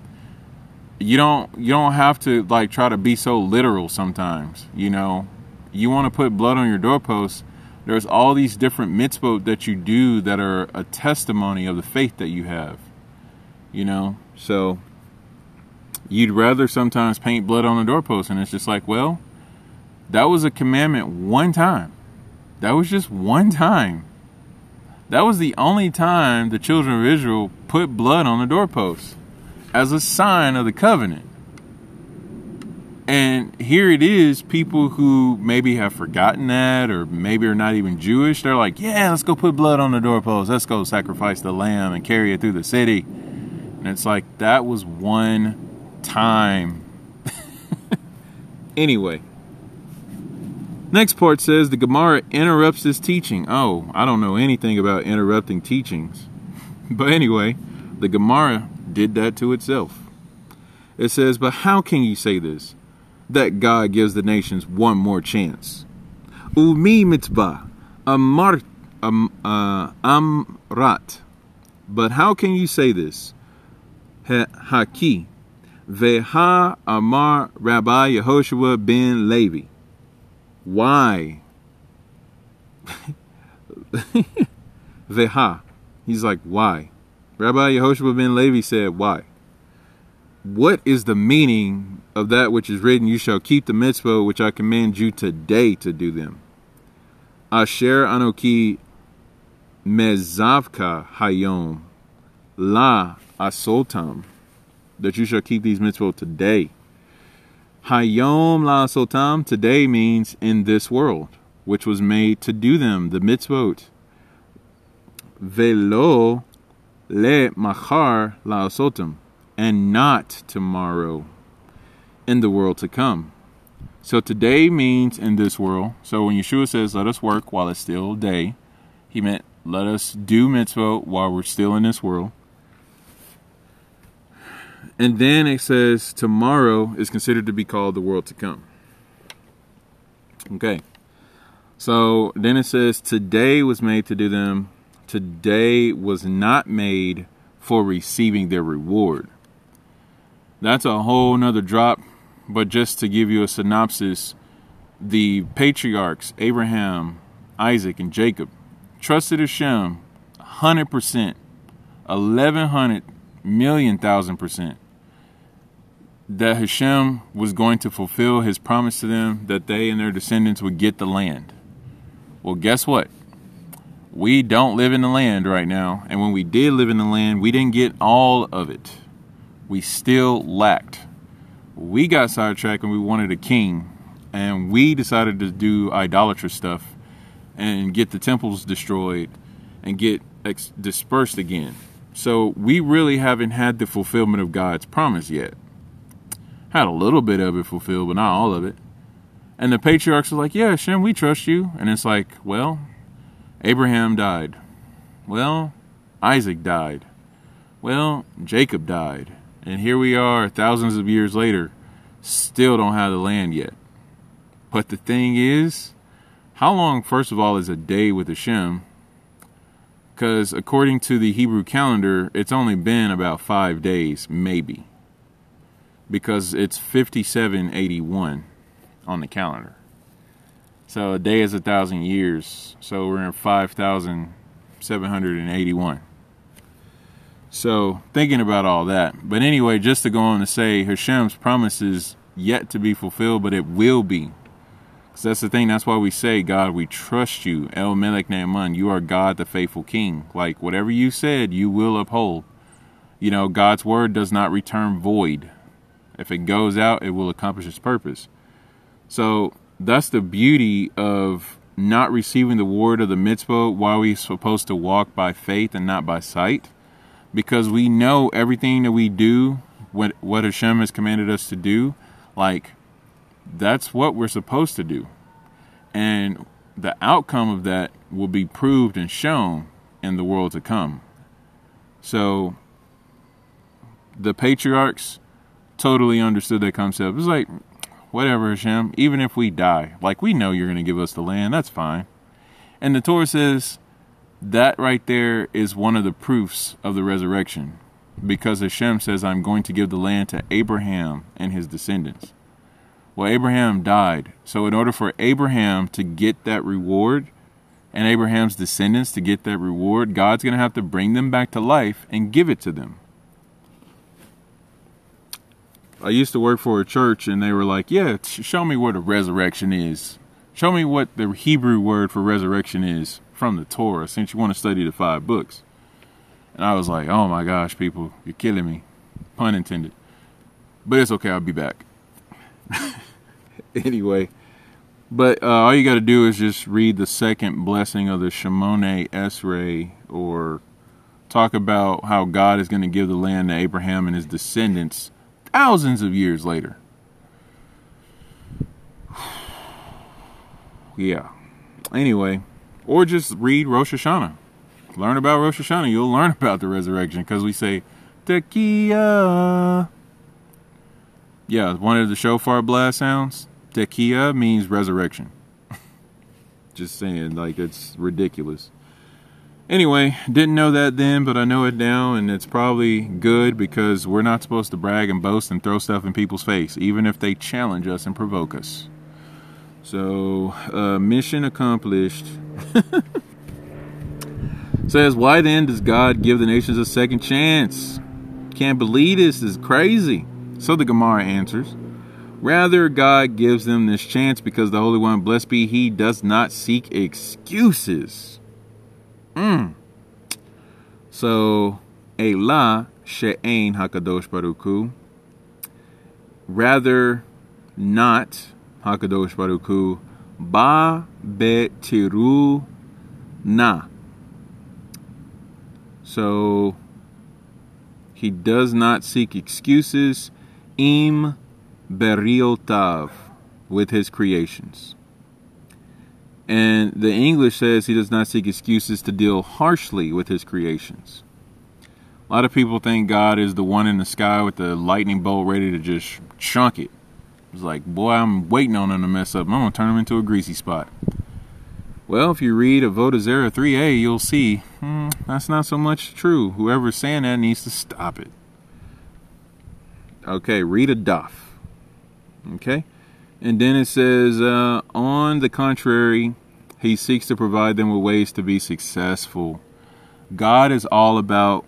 you don't you don't have to like try to be so literal sometimes you know you want to put blood on your doorpost there's all these different mitzvot that you do that are a testimony of the faith that you have you know so you'd rather sometimes paint blood on the doorpost and it's just like well that was a commandment one time that was just one time that was the only time the children of israel put blood on the doorpost as a sign of the covenant. And here it is, people who maybe have forgotten that or maybe are not even Jewish, they're like, yeah, let's go put blood on the doorpost. Let's go sacrifice the lamb and carry it through the city. And it's like, that was one time. [laughs] anyway. Next part says the Gemara interrupts his teaching. Oh, I don't know anything about interrupting teachings. [laughs] But anyway, the Gemara did that to itself. It says, But how can you say this? That God gives the nations one more chance. Umi mitzvah, amar, uh, amrat. But how can you say this? Haki, veha amar Rabbi Yehoshua ben Levi. Why? [laughs] veha. He's like, why? Rabbi Yehoshua ben Levi said, Why? What is the meaning of that which is written, You shall keep the mitzvah which I command you today to do them? Asher Anoki Mezavka Hayom La Asotam, that you shall keep these mitzvot today. Hayom La Asotam, today means in this world. which was made to do them, the mitzvot. Velo le machar laosotim, and not tomorrow in the world to come. So today means in this world. So when Yeshua says, let us work while it's still day, he meant let us do mitzvot while we're still in this world. And then it says tomorrow is considered to be called the world to come. Okay. So then it says today was made to do them. Today was not made for receiving their reward. That's a whole nother drop. But just to give you a synopsis, the patriarchs, Abraham, Isaac, and Jacob, trusted Hashem 100%, 1100 million thousand percent that Hashem was going to fulfill his promise to them that they and their descendants would get the land. Well, guess what? We don't live in the land right now. And when we did live in the land, we didn't get all of it. We still lacked. We got sidetracked and we wanted a king. And we decided to do idolatrous stuff and get the temples destroyed and get ex- dispersed again. So we really haven't had the fulfillment of God's promise yet. Had a little bit of it fulfilled, but not all of it. And the patriarchs are like, Yeah, Shem, we trust you. And it's like, Well, Abraham died. Well, Isaac died. Well, Jacob died. And here we are, thousands of years later, still don't have the land yet. But the thing is, how long, first of all, is a day with Hashem? Because according to the Hebrew calendar, it's only been about five days, maybe. Because it's 5781 on the calendar. So a day is a thousand years. So we're in 5,781. So thinking about all that. But anyway, just to go on to say, Hashem's promise is yet to be fulfilled, but it will be because that's the thing. That's why we say, God, we trust you. El Melech Ne'eman, you are God, the faithful King. Like whatever you said, you will uphold. You know, God's word does not return void. If it goes out, it will accomplish its purpose. So that's the beauty of not receiving the word of the mitzvah while we're supposed to walk by faith and not by sight. Because we know everything that we do, what, what Hashem has commanded us to do, like that's what we're supposed to do. And the outcome of that will be proved and shown in the world to come. So the patriarchs totally understood that concept. It was like, whatever, Hashem, even if we die, like we know you're going to give us the land, that's fine. And the Torah says that right there is one of the proofs of the resurrection because Hashem says, I'm going to give the land to Abraham and his descendants. Well, Abraham died. So, in order for Abraham to get that reward and Abraham's descendants to get that reward, God's going to have to bring them back to life and give it to them. I used to work for a church and they were like, Yeah, show me what a resurrection is. Show me what the Hebrew word for resurrection is from the Torah since you want to study the five books. And I was like, Oh my gosh, people, you're killing me. Pun intended. But it's okay, I'll be back. [laughs] anyway, but uh, all you got to do is just read the second blessing of the Shemoneh Esrei, or talk about how God is going to give the land to Abraham and his descendants thousands of years later. [sighs] yeah. Anyway, or just read Rosh Hashanah. Learn about Rosh Hashanah. You'll [laughs] learn about the resurrection because we say, Tekiah yeah, one of the shofar blast sounds. Tekiah means resurrection. [laughs] Just saying, like it's ridiculous. Anyway, didn't know that then, but I know it now, and it's probably good because we're not supposed to brag and boast and throw stuff in people's face, even if they challenge us and provoke us. So, uh, mission accomplished. [laughs] Says, why then does God give the nations a second chance? Can't believe this. this is crazy. So the Gemara answers, Rather, God gives them this chance because the Holy One, blessed be He, does not seek excuses. Mm. So, Elah she'ein hakadosh baruch Rather, not hakadosh baruch ba betiru na. So he does not seek excuses. Im beriotav with his creations. And the English says he does not seek excuses to deal harshly with his creations. A lot of people think God is the one in the sky with the lightning bolt ready to just chunk it. It's like, boy, I'm waiting on him to mess up. I'm going to turn him into a greasy spot. Well, if you read Avodah Zarah 3a, you'll see hmm, that's not so much true. Whoever's saying that needs to stop it. Okay, read a daf. Okay? And then it says, uh, on the contrary, he seeks to provide them with ways to be successful. God is all about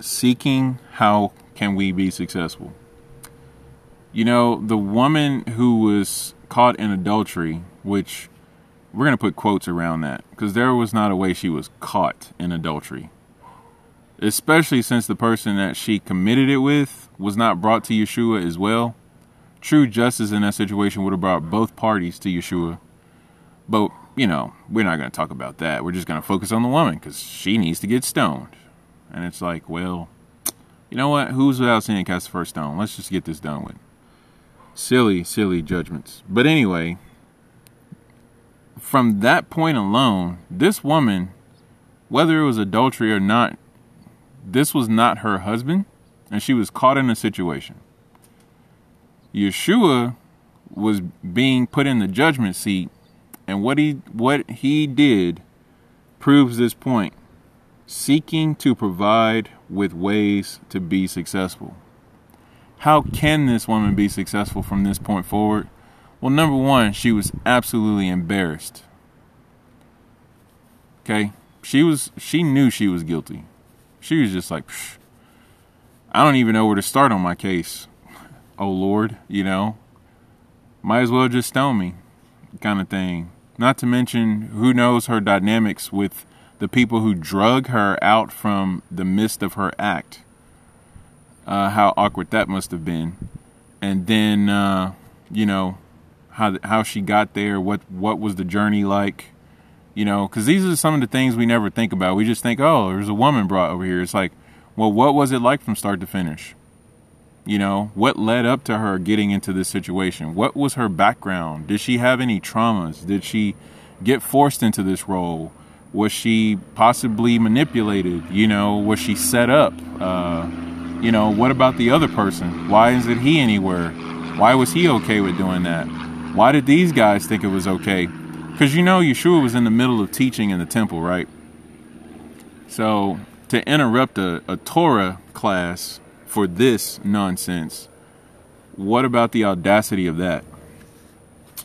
seeking how can we be successful. You know, the woman who was caught in adultery, which we're going to put quotes around that because there was not a way she was caught in adultery. Especially since the person that she committed it with was not brought to Yeshua as well true justice in that situation would have brought both parties to Yeshua. But, you know, we're not going to talk about that. We're just going to focus on the woman because she needs to get stoned. And it's like, well, you know what? Who's without sin cast the first stone? Let's just get this done with. Silly, silly judgments. But anyway, from that point alone, this woman, whether it was adultery or not, this was not her husband, and she was caught in a situation. Yeshua was being put in the judgment seat, and what he what he did proves this point. Seeking to provide with ways to be successful. How can this woman be successful from this point forward? Well, number one, she was absolutely embarrassed. Okay? She was she knew she was guilty. She was just like, I don't even know where to start on my case oh Lord, you know, might as well just stone me, kind of thing. Not to mention, who knows her dynamics with the people who drug her out from the midst of her act. Uh, how awkward that must have been, and then uh, you know how how she got there. What what was the journey like? You know, because these are some of the things we never think about. We just think, oh, there's a woman brought over here. It's like, well, what was it like from start to finish? You know, what led up to her getting into this situation? What was her background? Did she have any traumas? Did she get forced into this role? Was she possibly manipulated? You know, was she set up? Uh, you know, what about the other person? Why isn't he anywhere? Why was he okay with doing that? Why did these guys think it was okay? Because you know, Yeshua was in the middle of teaching in the temple, right? So to interrupt a, a Torah class for this nonsense. What about the audacity of that?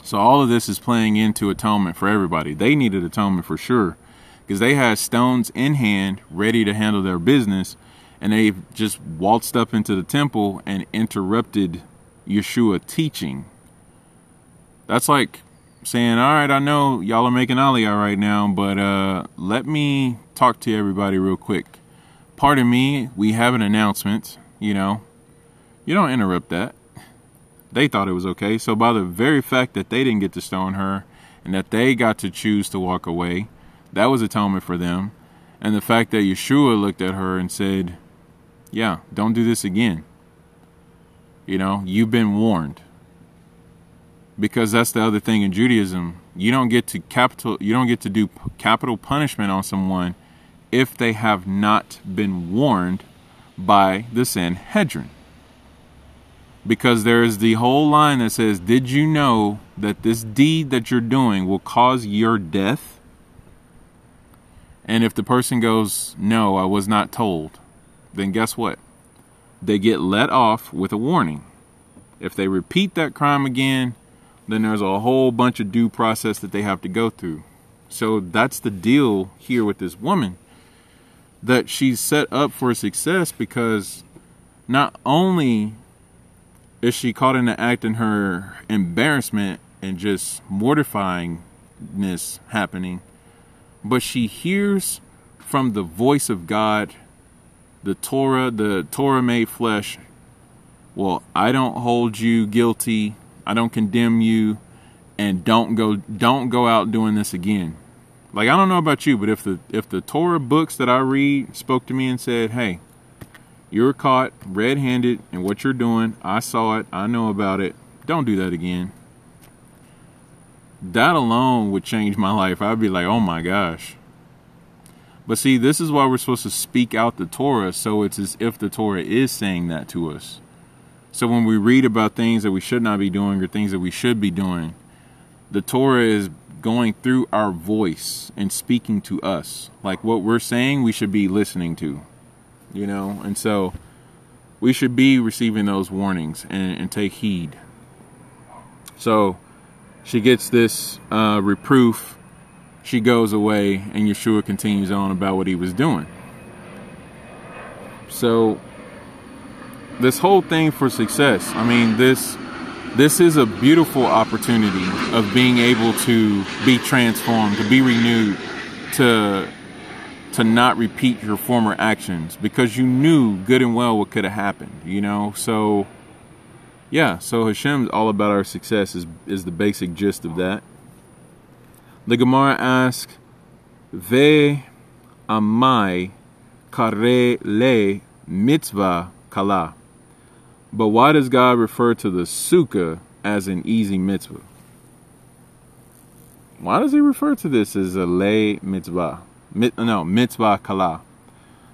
So all of this is playing into atonement for everybody. They needed atonement for sure because they had stones in hand ready to handle their business and they just waltzed up into the temple and interrupted Yeshua teaching. That's like saying, "All right, I know y'all are making Aliyah right now, but uh, let me talk to everybody real quick. Pardon me, we have an announcement. You know, you don't interrupt that. They thought it was okay. So, by the very fact that they didn't get to stone her and that they got to choose to walk away, that was atonement for them. And the fact that Yeshua looked at her and said, Yeah, don't do this again. You know, you've been warned. Because that's the other thing in Judaism. You don't get to capital you don't get to do capital punishment on someone if they have not been warned by the Sanhedrin. Because there is the whole line that says, Did you know that this deed that you're doing will cause your death? And if the person goes, No, I was not told, then guess what? They get let off with a warning. If they repeat that crime again, then there's a whole bunch of due process that they have to go through. So that's the deal here with this woman that she's set up for success because not only is she caught in the act in her embarrassment and just mortifyingness happening, but she hears from the voice of God, the Torah, the Torah made flesh. Well, I don't hold you guilty. I don't condemn you. and don't go don't go out doing this again. Like I don't know about you, but if the if the Torah books that I read spoke to me and said, "Hey, you're caught red-handed in what you're doing. I saw it. I know about it. Don't do that again." That alone would change my life. I'd be like, "Oh my gosh." But see, this is why we're supposed to speak out the Torah, so it's as if the Torah is saying that to us. So when we read about things that we should not be doing or things that we should be doing, the Torah is going through our voice and speaking to us. Like what we're saying, we should be listening to, you know? And so we should be receiving those warnings and, and take heed. So she gets this uh, reproof. She goes away, and Yeshua continues on about what he was doing. So, this whole thing for success, I mean, this this is a beautiful opportunity of being able to be transformed, to be renewed, to to not repeat your former actions because you knew good and well what could have happened, you know? So yeah, so Hashem's all about our success is is the basic gist of that. The Gemara asks, Ve amai kare le mitzvah kala. But why does God refer to the sukkah as an easy mitzvah? Why does he refer to this as a lay mitzvah? Mit, no, mitzvah kala.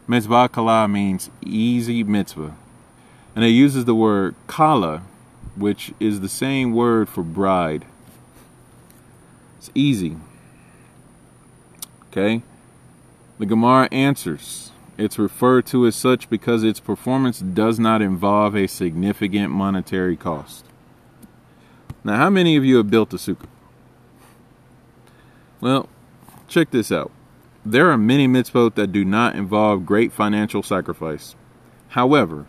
Mitzvah kala means easy mitzvah. And it uses the word kala, which is the same word for bride. It's easy. Okay? The Gemara answers it's referred to as such because its performance does not involve a significant monetary cost. Now, how many of you have built a sukkah? Well, check this out. There are many mitzvot that do not involve great financial sacrifice. However,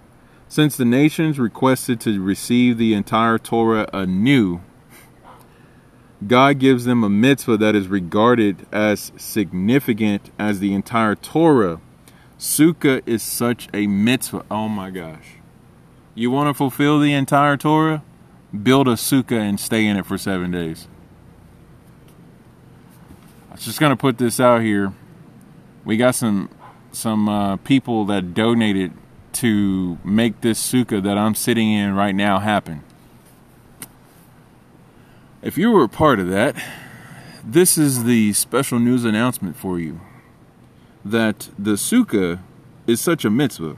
since the nations requested to receive the entire Torah anew, God gives them a mitzvah that is regarded as significant as the entire Torah Sukkah is such a mitzvah. Oh my gosh. You want to fulfill the entire Torah? Build a sukkah and stay in it for seven days. I was just going to put this out here. We got some some uh, people that donated to make this sukkah that I'm sitting in right now happen. If you were a part of that, this is the special news announcement for you that the sukkah is such a mitzvah.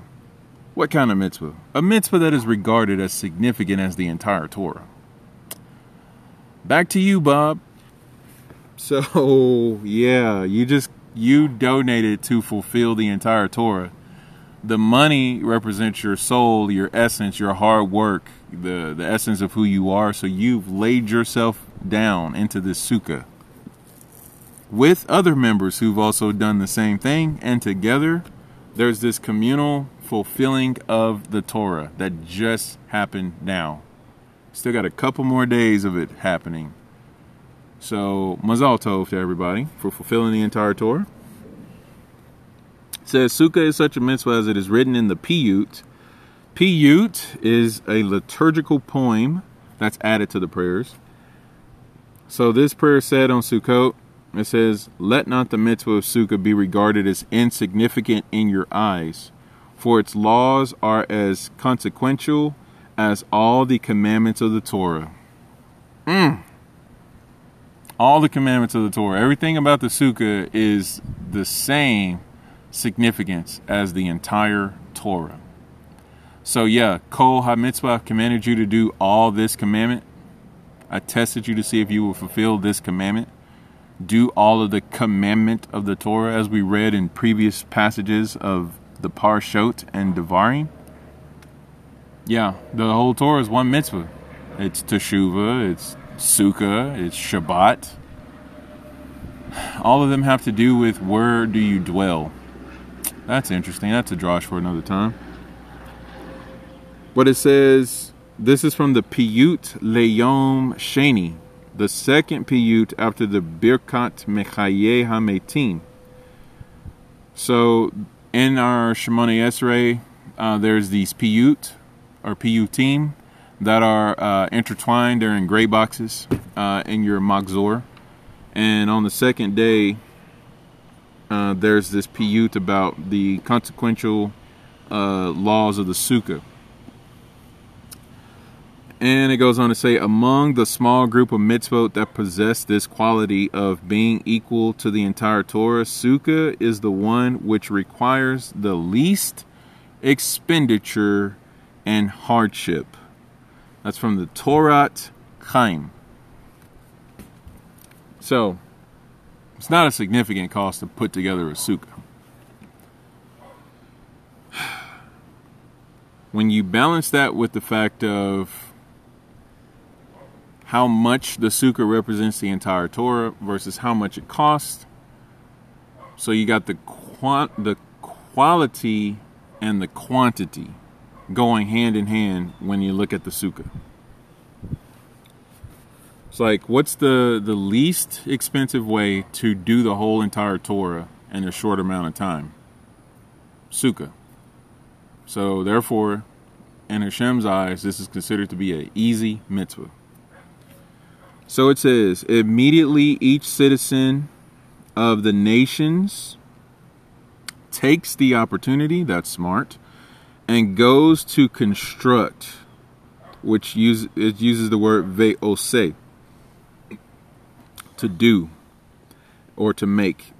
What kind of mitzvah? A mitzvah that is regarded as significant as the entire Torah. Back to you, Bob. So, [laughs] yeah, you just you donated to fulfill the entire Torah. The money represents your soul, your essence, your hard work, the the essence of who you are. So you've laid yourself down into this sukkah with other members who've also done the same thing. And together, there's this communal fulfilling of the Torah that just happened now. Still got a couple more days of it happening. So, Mazal Tov to everybody for fulfilling the entire Torah. It says, Sukkah is such a mitzvah as it is written in the Piyut. Piyut is a liturgical poem that's added to the prayers. So, this prayer said on Sukkot, it says, Let not the mitzvah of Sukkah be regarded as insignificant in your eyes, for its laws are as consequential as all the commandments of the Torah. Mm. All the commandments of the Torah. Everything about the Sukkah is the same significance as the entire Torah. So, yeah, Kol HaMitzvah commanded you to do all this commandment. I tested you to see if you will fulfill this commandment do all of the commandment of the Torah as we read in previous passages of the Parshot and Devarim? Yeah, the whole Torah is one mitzvah. It's Teshuvah, it's Sukkah, it's Shabbat. All of them have to do with where do you dwell. That's interesting. That's a drosh for another time. But it says, this is from the Piyut Leyom Sheni, the second piyut after the Birkat Mechaye Hametim. So in our Shemona Esrei, uh, there's these piyut or piyutim that are uh, intertwined. They're in gray boxes uh, in your Machzor. And on the second day, uh, there's this piyut about the consequential uh, laws of the sukkah. And it goes on to say, among the small group of mitzvot that possess this quality of being equal to the entire Torah, Sukkah is the one which requires the least expenditure and hardship. That's from the Torat Chaim. So, it's not a significant cost to put together a sukkah. [sighs] When you balance that with the fact of how much the sukkah represents the entire Torah versus how much it costs, so you got the quant- the quality and the quantity going hand in hand when you look at the sukkah. It's like, what's the, the least expensive way to do the whole entire Torah in a short amount of time? Sukkah. So, therefore, in Hashem's eyes, this is considered to be an easy mitzvah. So it says, immediately each citizen of the nations takes the opportunity, that's smart, and goes to construct, which use, it uses the word ve'ose, to do or to make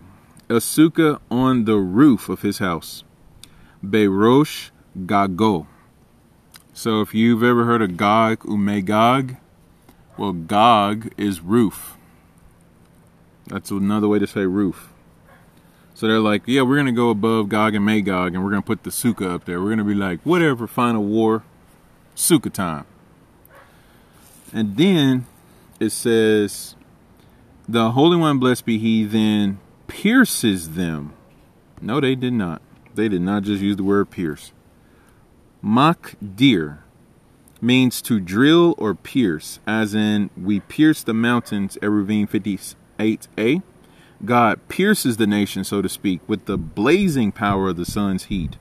a sukkah on the roof of his house. Berosh Gago. So if you've ever heard of Gog Umegog, well, Gog is roof. That's another way to say roof. So they're like, yeah, we're going to go above Gog and Magog and we're going to put the sukkah up there. We're going to be like, whatever, final war, sukkah time. And then it says, the Holy One, blessed be He, then pierces them. No, they did not. They did not just use the word pierce. Mach dir means to drill or pierce, as in we pierce the mountains, Eruvin 58a. God pierces the nation, so to speak, with the blazing power of the sun's heat.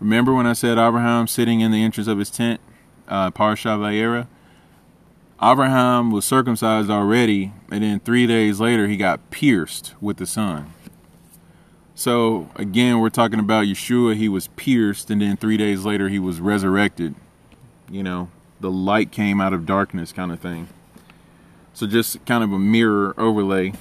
Remember when I said Abraham sitting in the entrance of his tent, uh, Parsha Vayera? Abraham was circumcised already, and then three days later he got pierced with the sun. So again, we're talking about Yeshua. He was pierced, and then three days later he was resurrected. You know, the light came out of darkness, kind of thing. So just kind of a mirror overlay.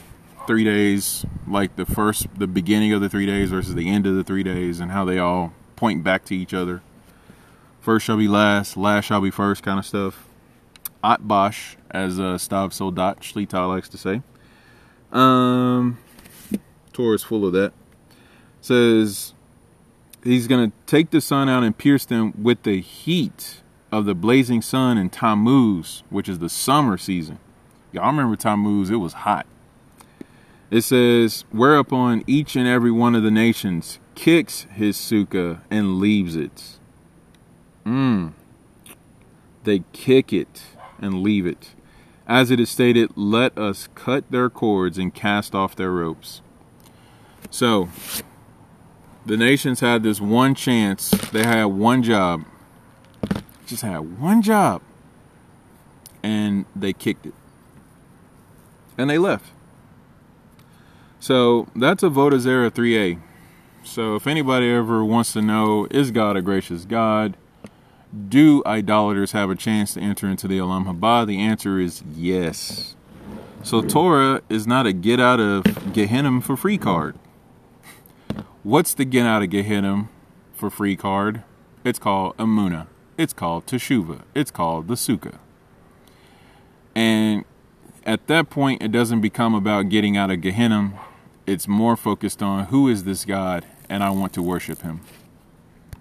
Three days, like the first, the beginning of the three days versus the end of the three days, and how they all point back to each other. First shall be last, last shall be first, kind of stuff. Atbash, as uh, Stav Soldat Shlita likes to say. Um, Torah is full of that. Says he's going to take the sun out and pierce them with the heat of the blazing sun in Tammuz, which is the summer season. Y'all remember Tammuz, it was hot. It says, whereupon each and every one of the nations kicks his sukkah and leaves it. Mmm. They kick it and leave it. As it is stated, let us cut their cords and cast off their ropes. So, the nations had this one chance. They had one job. Just had one job. And they kicked it. And they left. So, that's a Zarah 3a. So, if anybody ever wants to know, is God a gracious God? do idolaters have a chance to enter into the Olam Haba? The answer is yes. So Torah is not a get out of Gehenna for free card. What's the get out of Gehenna for free card? It's called Amuna. It's called Teshuva. It's called the Sukkah. And at that point, it doesn't become about getting out of Gehenna. It's more focused on who is this God and I want to worship him.